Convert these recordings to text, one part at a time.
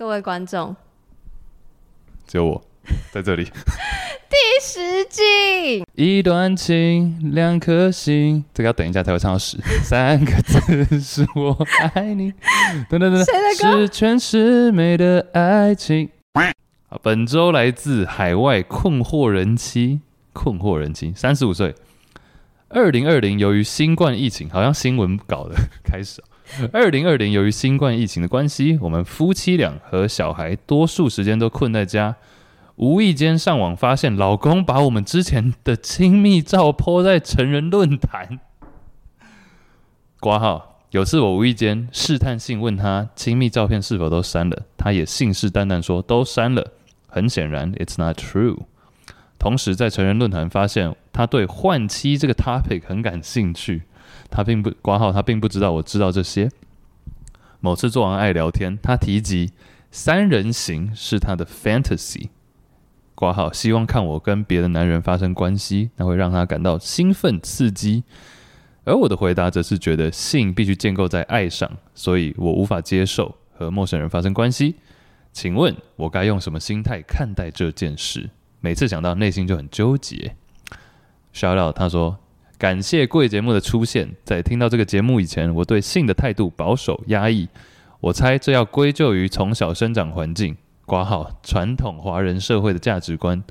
各位观众，只有我在这里。第十季，一段情，两颗心，这个要等一下才会唱到十。三个字是我爱你，等等等等，十全十美的爱情。本周来自海外困惑人妻，困惑人妻，三十五岁，二零二零，由于新冠疫情，好像新闻搞的开始。二零二零，由于新冠疫情的关系，我们夫妻俩和小孩多数时间都困在家。无意间上网发现，老公把我们之前的亲密照泼在成人论坛。挂号，有次我无意间试探性问他亲密照片是否都删了，他也信誓旦旦说都删了。很显然，it's not true。同时，在成人论坛发现他对换妻这个 topic 很感兴趣。他并不挂号，他并不知道我知道这些。某次做完爱聊天，他提及三人行是他的 fantasy。挂号，希望看我跟别的男人发生关系，那会让他感到兴奋刺激。而我的回答则是觉得性必须建构在爱上，所以我无法接受和陌生人发生关系。请问我该用什么心态看待这件事？每次想到，内心就很纠结。Shout out，他说。感谢贵节目的出现。在听到这个节目以前，我对性的态度保守压抑。我猜这要归咎于从小生长环境，挂号传统华人社会的价值观，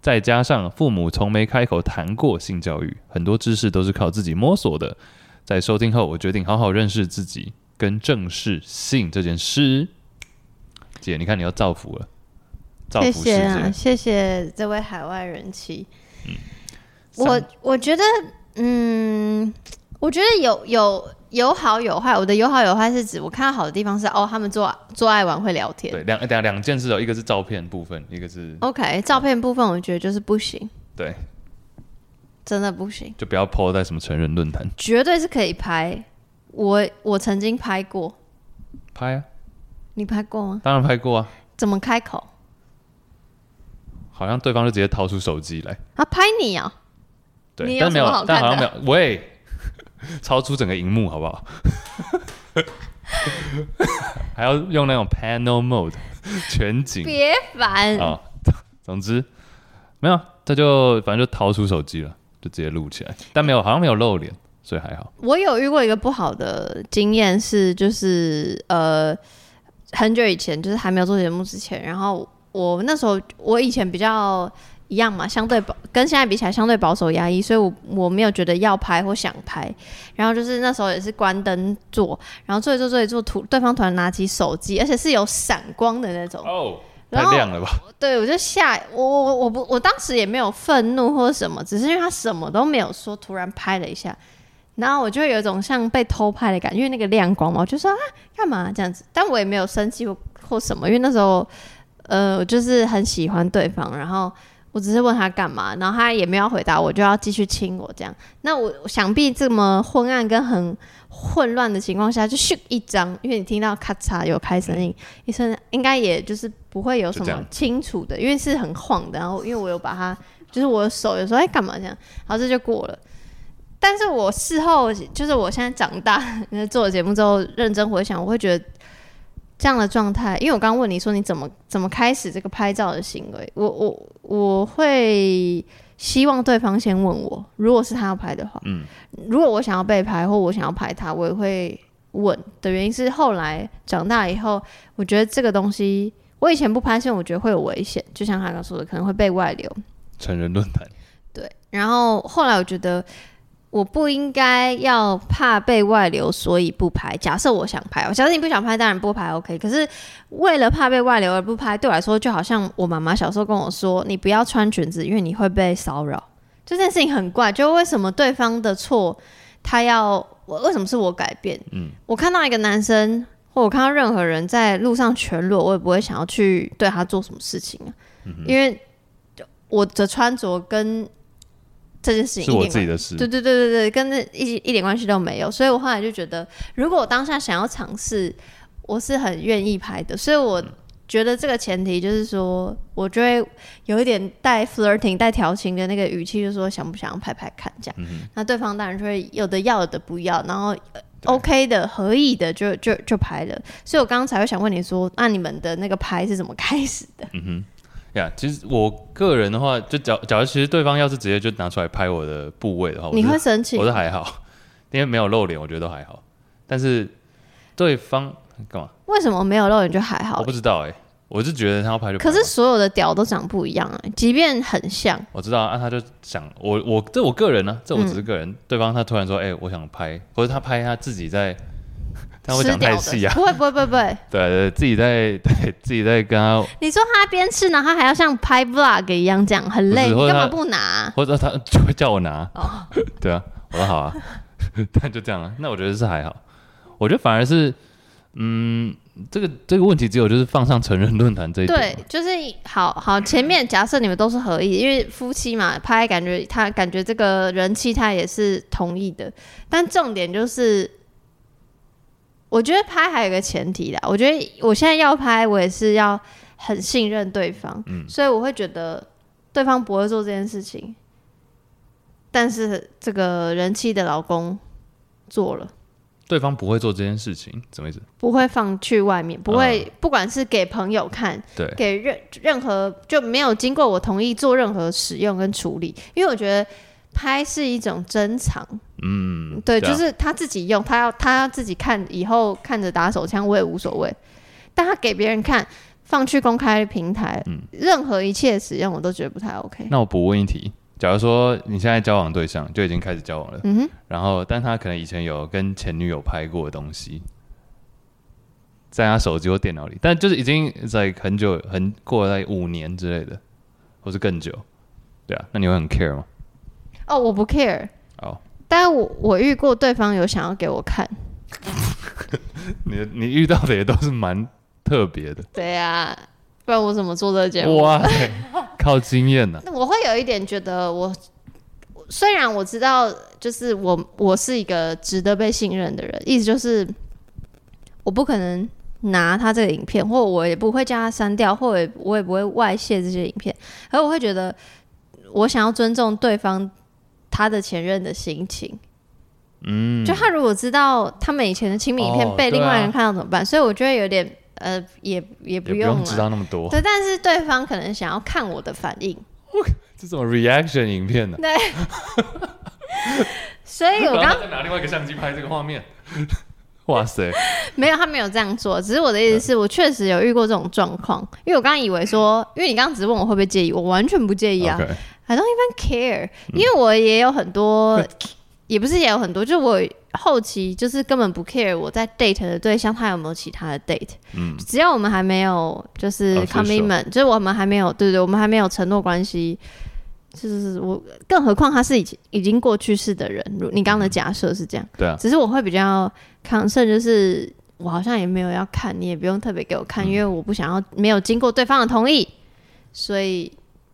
再加上父母从没开口谈过性教育，很多知识都是靠自己摸索的。在收听后，我决定好好认识自己，跟正视性这件事。姐，你看你要造福了，造福世界。谢谢啊，谢谢这位海外人妻。嗯，我我觉得。嗯，我觉得有有有好有坏。我的有好有坏是指我看到好的地方是哦，他们做做爱玩会聊天。对，两两两件事哦，一个是照片部分，一个是 OK 照片部分，我觉得就是不行。对，真的不行，就不要 po 在什么成人论坛。绝对是可以拍，我我曾经拍过。拍啊？你拍过吗？当然拍过啊。怎么开口？好像对方就直接掏出手机来。啊，拍你啊！对，但没有，但好像没有。喂，超出整个荧幕好不好？还要用那种 panel mode 全景，别烦啊！总之没有，他就反正就掏出手机了，就直接录起来。但没有，好像没有露脸，所以还好。我有遇过一个不好的经验，是就是呃，很久以前，就是还没有做节目之前，然后我那时候我以前比较。一样嘛，相对保跟现在比起来，相对保守压抑，所以我我没有觉得要拍或想拍。然后就是那时候也是关灯做，然后做一做做一做，突对方突然拿起手机，而且是有闪光的那种。哦，太亮了吧？对，我就吓我我我不我当时也没有愤怒或者什么，只是因为他什么都没有说，突然拍了一下，然后我就有一种像被偷拍的感觉，因为那个亮光嘛，我就说啊干嘛这样子？但我也没有生气或或什么，因为那时候呃我就是很喜欢对方，然后。我只是问他干嘛，然后他也没有回答，我就要继续亲我这样。那我想必这么昏暗跟很混乱的情况下，就咻一张，因为你听到咔嚓有开声音，一声应该也就是不会有什么清楚的，因为是很晃的。然后因为我有把它，就是我的手有时候哎干嘛这样，然后这就过了。但是我事后就是我现在长大，做了节目之后认真回想，我会觉得。这样的状态，因为我刚刚问你说你怎么怎么开始这个拍照的行为，我我我会希望对方先问我，如果是他要拍的话，嗯，如果我想要被拍或我想要拍他，我也会问的原因是后来长大以后，我觉得这个东西我以前不拍，是因为我觉得会有危险，就像他刚说的，可能会被外流，成人论坛，对，然后后来我觉得。我不应该要怕被外流，所以不拍。假设我想拍，假设你不想拍，当然不拍，OK。可是为了怕被外流而不拍，对我来说就好像我妈妈小时候跟我说：“你不要穿裙子，因为你会被骚扰。”这件事情很怪，就为什么对方的错，他要我？为什么是我改变？嗯，我看到一个男生，或我看到任何人在路上全裸，我也不会想要去对他做什么事情啊，嗯、因为我的穿着跟。这件事情是我自己的事，对对对对对，跟那一一点关系都没有，所以我后来就觉得，如果我当下想要尝试，我是很愿意拍的。所以我觉得这个前提就是说，我就会有一点带 flirting、带调情的那个语气，就是说想不想要拍拍看这样。嗯、那对方当然就会有的要，有的不要，然后 OK 的、合意的就就就拍了。所以我刚刚才会想问你说，那你们的那个拍是怎么开始的？嗯哼，呀、yeah，其实我个人的话，就假假如其实对方要是直接就拿出来拍我的部位的话，你会生气？我是还好，因为没有露脸，我觉得都还好。但是对方干嘛？为什么没有露脸就还好？我不知道哎、欸。我是觉得他要拍就拍，可是所有的屌都长不一样啊，即便很像。我知道啊，他就想我我这我个人呢、啊，这我只是个人。嗯、对方他突然说：“哎、欸，我想拍。”或者他拍他自己在，他会讲太细啊？不会不会不会不会。对，对对，自己在对自己在跟他。你说他边吃呢，他还要像拍 vlog 一样这样很累，你干嘛不拿？或者他 就会叫我拿。哦，对啊，我说好啊，但就这样啊。那我觉得是还好，我觉得反而是嗯。这个这个问题只有就是放上成人论坛这一。对，就是好好前面假设你们都是合意，因为夫妻嘛拍，感觉他感觉这个人气他也是同意的。但重点就是，我觉得拍还有一个前提啦，我觉得我现在要拍，我也是要很信任对方，嗯，所以我会觉得对方不会做这件事情，但是这个人妻的老公做了。对方不会做这件事情，什么意思？不会放去外面，不会，不管是给朋友看，对，给任任何就没有经过我同意做任何使用跟处理，因为我觉得拍是一种珍藏，嗯，对，就是他自己用，他要他要自己看，以后看着打手枪我也无所谓，但他给别人看，放去公开平台，嗯，任何一切使用我都觉得不太 OK。那我补问一题。假如说你现在交往对象就已经开始交往了，嗯哼，然后但他可能以前有跟前女友拍过的东西，在他手机或电脑里，但就是已经在很久很过了五年之类的，或是更久，对啊，那你会很 care 吗？哦，我不 care，哦，但我我遇过对方有想要给我看，你 你遇到的也都是蛮特别的，对呀，不然我怎么做这个节目？哇靠经验呢、我会有一点觉得我，我虽然我知道，就是我我是一个值得被信任的人，意思就是我不可能拿他这个影片，或我也不会叫他删掉，或者我也不会外泄这些影片。而我会觉得，我想要尊重对方他的前任的心情。嗯，就他如果知道他们以前的亲密影片被另外人看到怎么办？哦啊、所以我觉得有点。呃，也也不用，知道那么多。对，但是对方可能想要看我的反应。这种 reaction 影片呢？对。所以我刚 刚在拿另外一个相机拍这个画面。哇塞！没有，他没有这样做。只是我的意思是我确实有遇过这种状况。因为我刚刚以为说，因为你刚刚只问我会不会介意，我完全不介意啊。I don't even care，因为我也有很多，嗯、也不是也有很多，就是我。后期就是根本不 care 我在 date 的对象他有没有其他的 date，嗯，只要我们还没有就是 commitment，就是我们还没有对对，我们还没有承诺关系，就是我，更何况他是已经已经过去式的人，如你刚刚的假设是这样，对啊，只是我会比较 concern，就是我好像也没有要看，你也不用特别给我看，因为我不想要没有经过对方的同意，所以。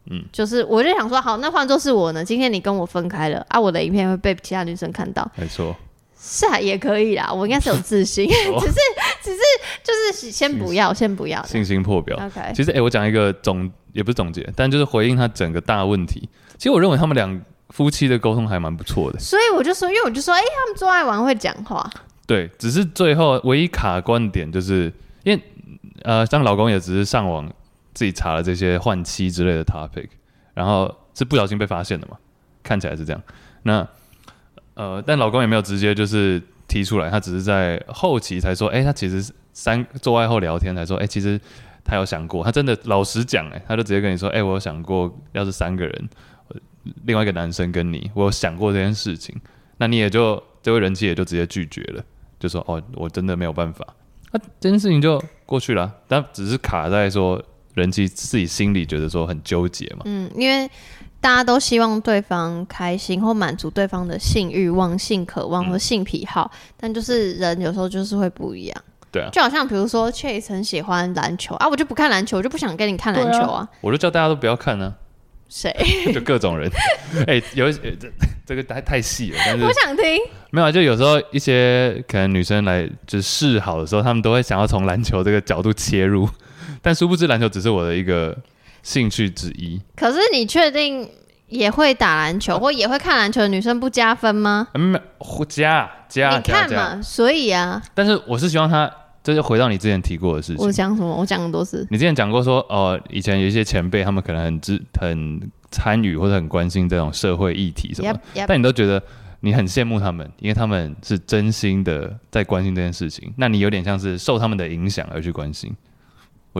嗯，就是我就想说，好，那换作是我呢？今天你跟我分开了啊，我的影片会被其他女生看到，没错。是啊，也可以啦。我应该是有自信，只是只是就是先不要，先不要，信心破表。OK，其实哎、欸，我讲一个总也不是总结，但就是回应他整个大问题。其实我认为他们两夫妻的沟通还蛮不错的。所以我就说，因为我就说，哎、欸，他们做爱完会讲话。对，只是最后唯一卡关点就是因为呃，像老公也只是上网自己查了这些换妻之类的 topic，然后是不小心被发现的嘛，看起来是这样。那呃，但老公也没有直接就是提出来，他只是在后期才说，哎、他其实三做爱后聊天才说，哎、其实他有想过，他真的老实讲，哎，他就直接跟你说，哎、我有想过，要是三个人，另外一个男生跟你，我有想过这件事情，那你也就这位人妻也就直接拒绝了，就说，哦，我真的没有办法，那这件事情就过去了，但只是卡在说人妻自己心里觉得说很纠结嘛，嗯，因为。大家都希望对方开心或满足对方的性欲望、性渴望和性癖好，嗯，但就是人有时候就是会不一样。对啊，就好像比如说，Chase 很喜欢篮球啊，我就不看篮球，我就不想跟你看篮球啊。我就叫大家都不要看呢，啊。谁？就各种人。哎、欸，有这这个太太细了，但是我想听。没有，就有时候一些可能女生来就是示好的时候，他们都会想要从篮球这个角度切入，但殊不知篮球只是我的一个。兴趣之一。可是你确定也会打篮球、啊、或也会看篮球的女生不加分吗？嗯，不加，加你看加嘛，所以啊，但是我是希望他，这就回到你之前提过的事情。我讲什么？我讲很多次。你之前讲过说，哦，以前有一些前辈，他们可能很支、很参与或者很关心这种社会议题什么，yep, yep. 但你都觉得你很羡慕他们，因为他们是真心的在关心这件事情。那你有点像是受他们的影响而去关心，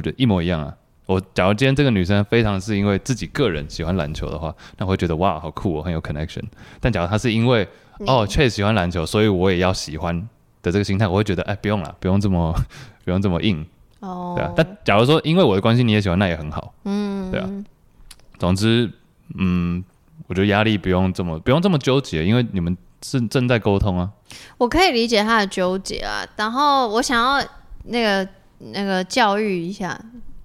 我觉得一模一样啊。我假如今天这个女生非常是因为自己个人喜欢篮球的话，那我会觉得哇，好酷哦，很有 connection。但假如她是因为哦，确实喜欢篮球，所以我也要喜欢的这个心态，我会觉得哎，不用了，不用这么 不用这么硬哦。对啊，但假如说因为我的关系你也喜欢，那也很好。嗯，对啊。总之，嗯，我觉得压力不用这么不用这么纠结，因为你们是正在沟通啊。我可以理解他的纠结啊，然后我想要那个那个教育一下。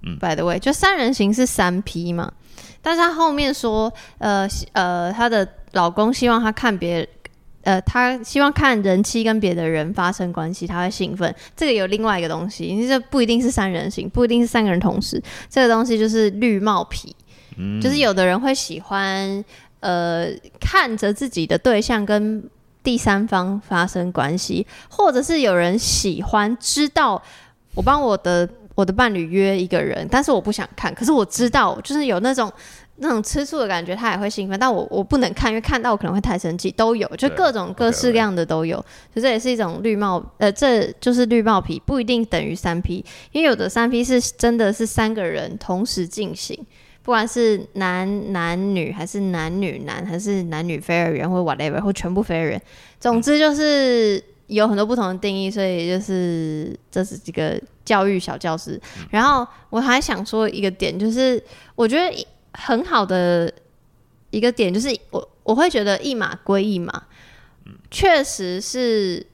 嗯，by the way，就三人行是三 P 嘛，但是他后面说，呃呃，她的老公希望她看别，呃，他希望看人妻跟别的人发生关系，他会兴奋。这个有另外一个东西，因为这不一定是三人行，不一定是三个人同时，这个东西就是绿帽皮，嗯，就是有的人会喜欢，呃，看着自己的对象跟第三方发生关系，或者是有人喜欢知道我帮我的。我的伴侣约一个人，但是我不想看。可是我知道，就是有那种那种吃醋的感觉，他也会兴奋。但我我不能看，因为看到我可能会太生气。都有，就各种各式各样的都有。所以这也是一种绿帽，呃，这就是绿帽皮，不一定等于三 P。因为有的三 P 是真的是三个人同时进行，不管是男男女，还是男女男，还是男女非二元，或 whatever，或全部非二元。总之就是。有很多不同的定义，所以就是这是几个教育小教室。然后我还想说一个点，就是我觉得很好的一个点，就是我我会觉得一码归一码，确实是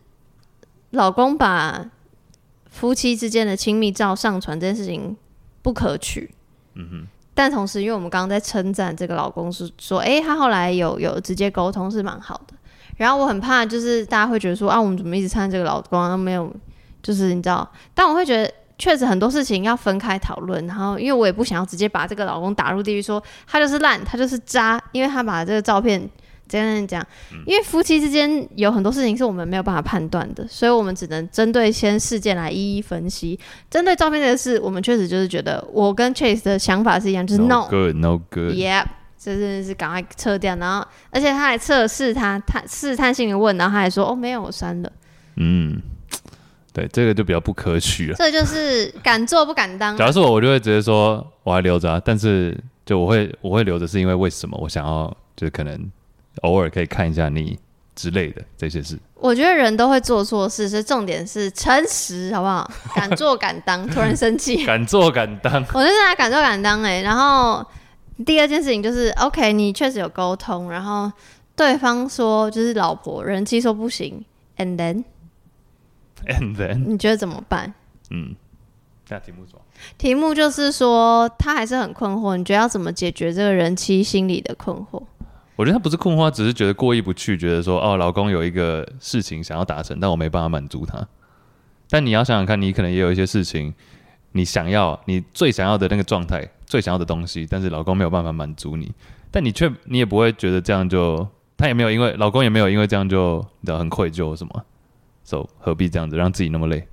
老公把夫妻之间的亲密照上传这件事情不可取。嗯哼。但同时，因为我们刚刚在称赞这个老公是说，哎，他后来有有直接沟通是蛮好的。然后我很怕，就是大家会觉得说啊，我们怎么一直参这个老公都没有，就是你知道？但我会觉得，确实很多事情要分开讨论。然后，因为我也不想要直接把这个老公打入地狱，说他就是烂，他就是渣，因为他把这个照片这样讲。因为夫妻之间有很多事情是我们没有办法判断的，所以我们只能针对先事件来一一分析。针对照片这个事，我们确实就是觉得我跟 Chase 的想法是一样，就是 no good no good，yep。这真的是赶快撤掉，然后而且他还测试他，他试探性的问，然后他还说哦没有，我删了。嗯，对，这个就比较不可取了。这就是敢做不敢当。假如是我，我就会直接说我还留着啊，但是就我会我会留着，是因为为什么？我想要就是可能偶尔可以看一下你之类的这些事。我觉得人都会做错事，所以重点是诚实，好不好？敢做敢当，突然生气。敢做敢当，我就是他敢做敢当哎、欸，然后。第二件事情就是，OK，你确实有沟通，然后对方说就是老婆人妻说不行，and then，and then，你觉得怎么办？嗯，那题目什么？题目就是说他还是很困惑，你觉得要怎么解决这个人妻心理的困惑？我觉得他不是困惑，只是觉得过意不去，觉得说哦，老公有一个事情想要达成，但我没办法满足他。但你要想想看，你可能也有一些事情，你想要，你最想要的那个状态。最想要的东西，但是老公没有办法满足你，但你却你也不会觉得这样就，他也没有因为老公也没有因为这样就你知道很愧疚什么，so 何必这样子让自己那么累？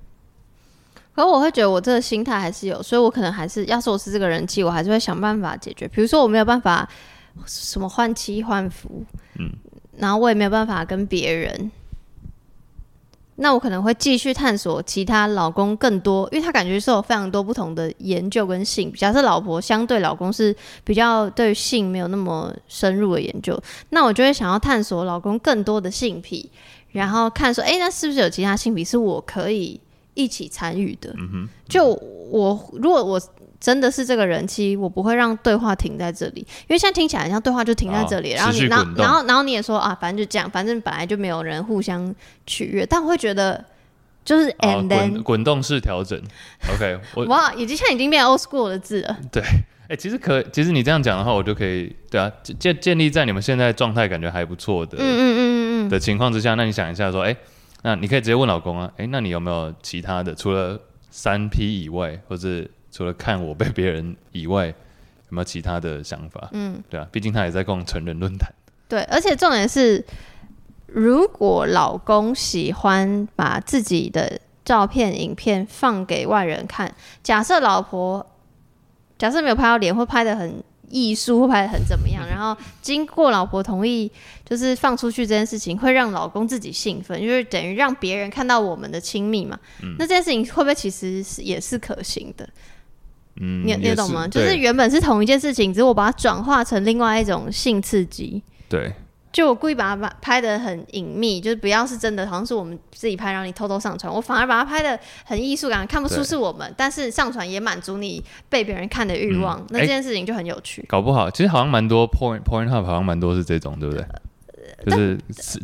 可我会觉得我这个心态还是有，所以我可能还是要是我是这个人气，我还是会想办法解决。比如说我没有办法什么换妻换夫，嗯，然后我也没有办法跟别人。那我可能会继续探索其他老公更多，因为他感觉是有非常多不同的研究跟性。假设老婆相对老公是比较对性没有那么深入的研究，那我就会想要探索老公更多的性癖，然后看说，哎、欸，那是不是有其他性癖是我可以一起参与的？嗯哼，就我如果我。真的是这个人妻，我不会让对话停在这里，因为现在听起来像对话就停在这里，然后你，然后，然后，然后你也说啊，反正就这样，反正本来就没有人互相取悦，但我会觉得就是 and then 滚动式调整，OK，我哇，已经现在已经变 old school 的字了。对，哎、欸，其实可，其实你这样讲的话，我就可以，对啊，建建立在你们现在状态感觉还不错的，嗯嗯嗯嗯嗯的情况之下，那你想一下说，哎、欸，那你可以直接问老公啊，哎、欸，那你有没有其他的，除了三 P 以外，或者？除了看我被别人以外，有没有其他的想法？嗯，对啊，毕竟他也在逛成人论坛。对，而且重点是，如果老公喜欢把自己的照片、影片放给外人看，假设老婆假设没有拍到脸，或拍的很艺术，或拍的很怎么样，然后经过老婆同意，就是放出去这件事情，会让老公自己兴奋，就是等于让别人看到我们的亲密嘛。嗯、那这件事情会不会其实是也是可行的？嗯，你你懂吗？就是原本是同一件事情，只是我把它转化成另外一种性刺激。对。就我故意把它拍的很隐秘，就是不要是真的，好像是我们自己拍，让你偷偷上传。我反而把它拍的很艺术感，看不出是我们，但是上传也满足你被别人看的欲望、嗯。那这件事情就很有趣。搞不好，其实好像蛮多 point point hub 好像蛮多是这种，对不对？呃、就是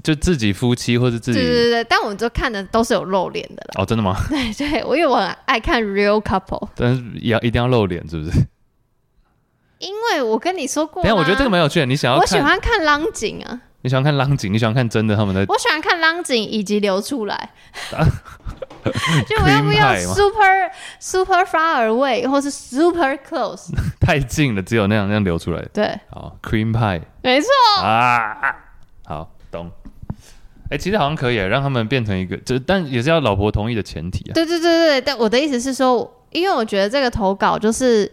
就自己夫妻或者自己。对对对，但我们就看的都是有露脸的啦。哦，真的吗？对 对，我因为我很爱看 real couple，但是也要一定要露脸，是不是？因为我跟你说过，但我觉得这个蛮有趣的。你想要？我喜欢看浪景啊。你喜欢看浪景？你喜欢看真的他们的？我喜欢看浪景以及流出来。就我要不要 super super far away 或是 super close？太近了，只有那样那样流出来。对，好 cream pie，没错啊。好，懂。哎、欸，其实好像可以让他们变成一个，就但也是要老婆同意的前提啊。对对对对，但我的意思是说，因为我觉得这个投稿就是。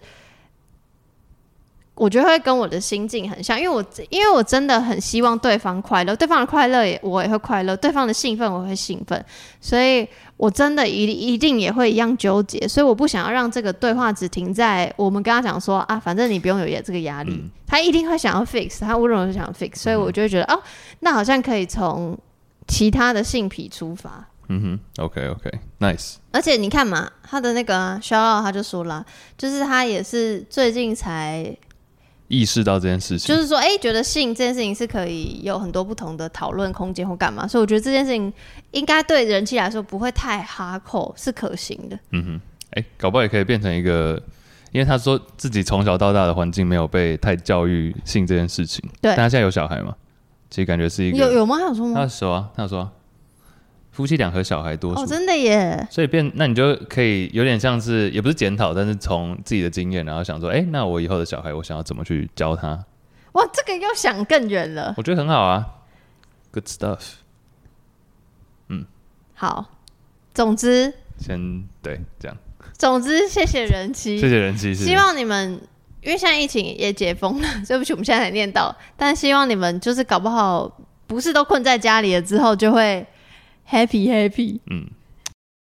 我觉得会跟我的心境很像，因为我因为我真的很希望对方快乐，对方的快乐也我也会快乐，对方的兴奋我会兴奋，所以我真的一一定也会一样纠结，所以我不想要让这个对话只停在我们跟他讲说啊，反正你不用有这个压力，嗯，他一定会想要 fix，他无论如何想要 fix，所以我就会觉得，嗯，哦，那好像可以从其他的性癖出发。嗯哼，OK OK，Nice。而且你看嘛，他的那个肖傲他就说了，就是他也是最近才。意识到这件事情，就是说，哎、欸，觉得性这件事情是可以有很多不同的讨论空间或干嘛，所以我觉得这件事情应该对人气来说不会太哈扣，是可行的。嗯哼，哎、欸，搞不好也可以变成一个，因为他说自己从小到大的环境没有被太教育性这件事情。对，但他现在有小孩嘛？其实感觉是一个有有吗？他有说吗？他说啊，他有说、啊。夫妻俩和小孩多哦，真的耶！所以变，那你就可以有点像是，也不是检讨，但是从自己的经验，然后想说，哎、欸，那我以后的小孩，我想要怎么去教他？哇，这个又想更远了。我觉得很好啊，good stuff。嗯，好。总之，先对这样。总之，谢谢人妻，谢谢人妻。希望你们，因为现在疫情也解封了，对不起，我们现在才念到，但希望你们就是搞不好，不是都困在家里了之后就会。Happy Happy，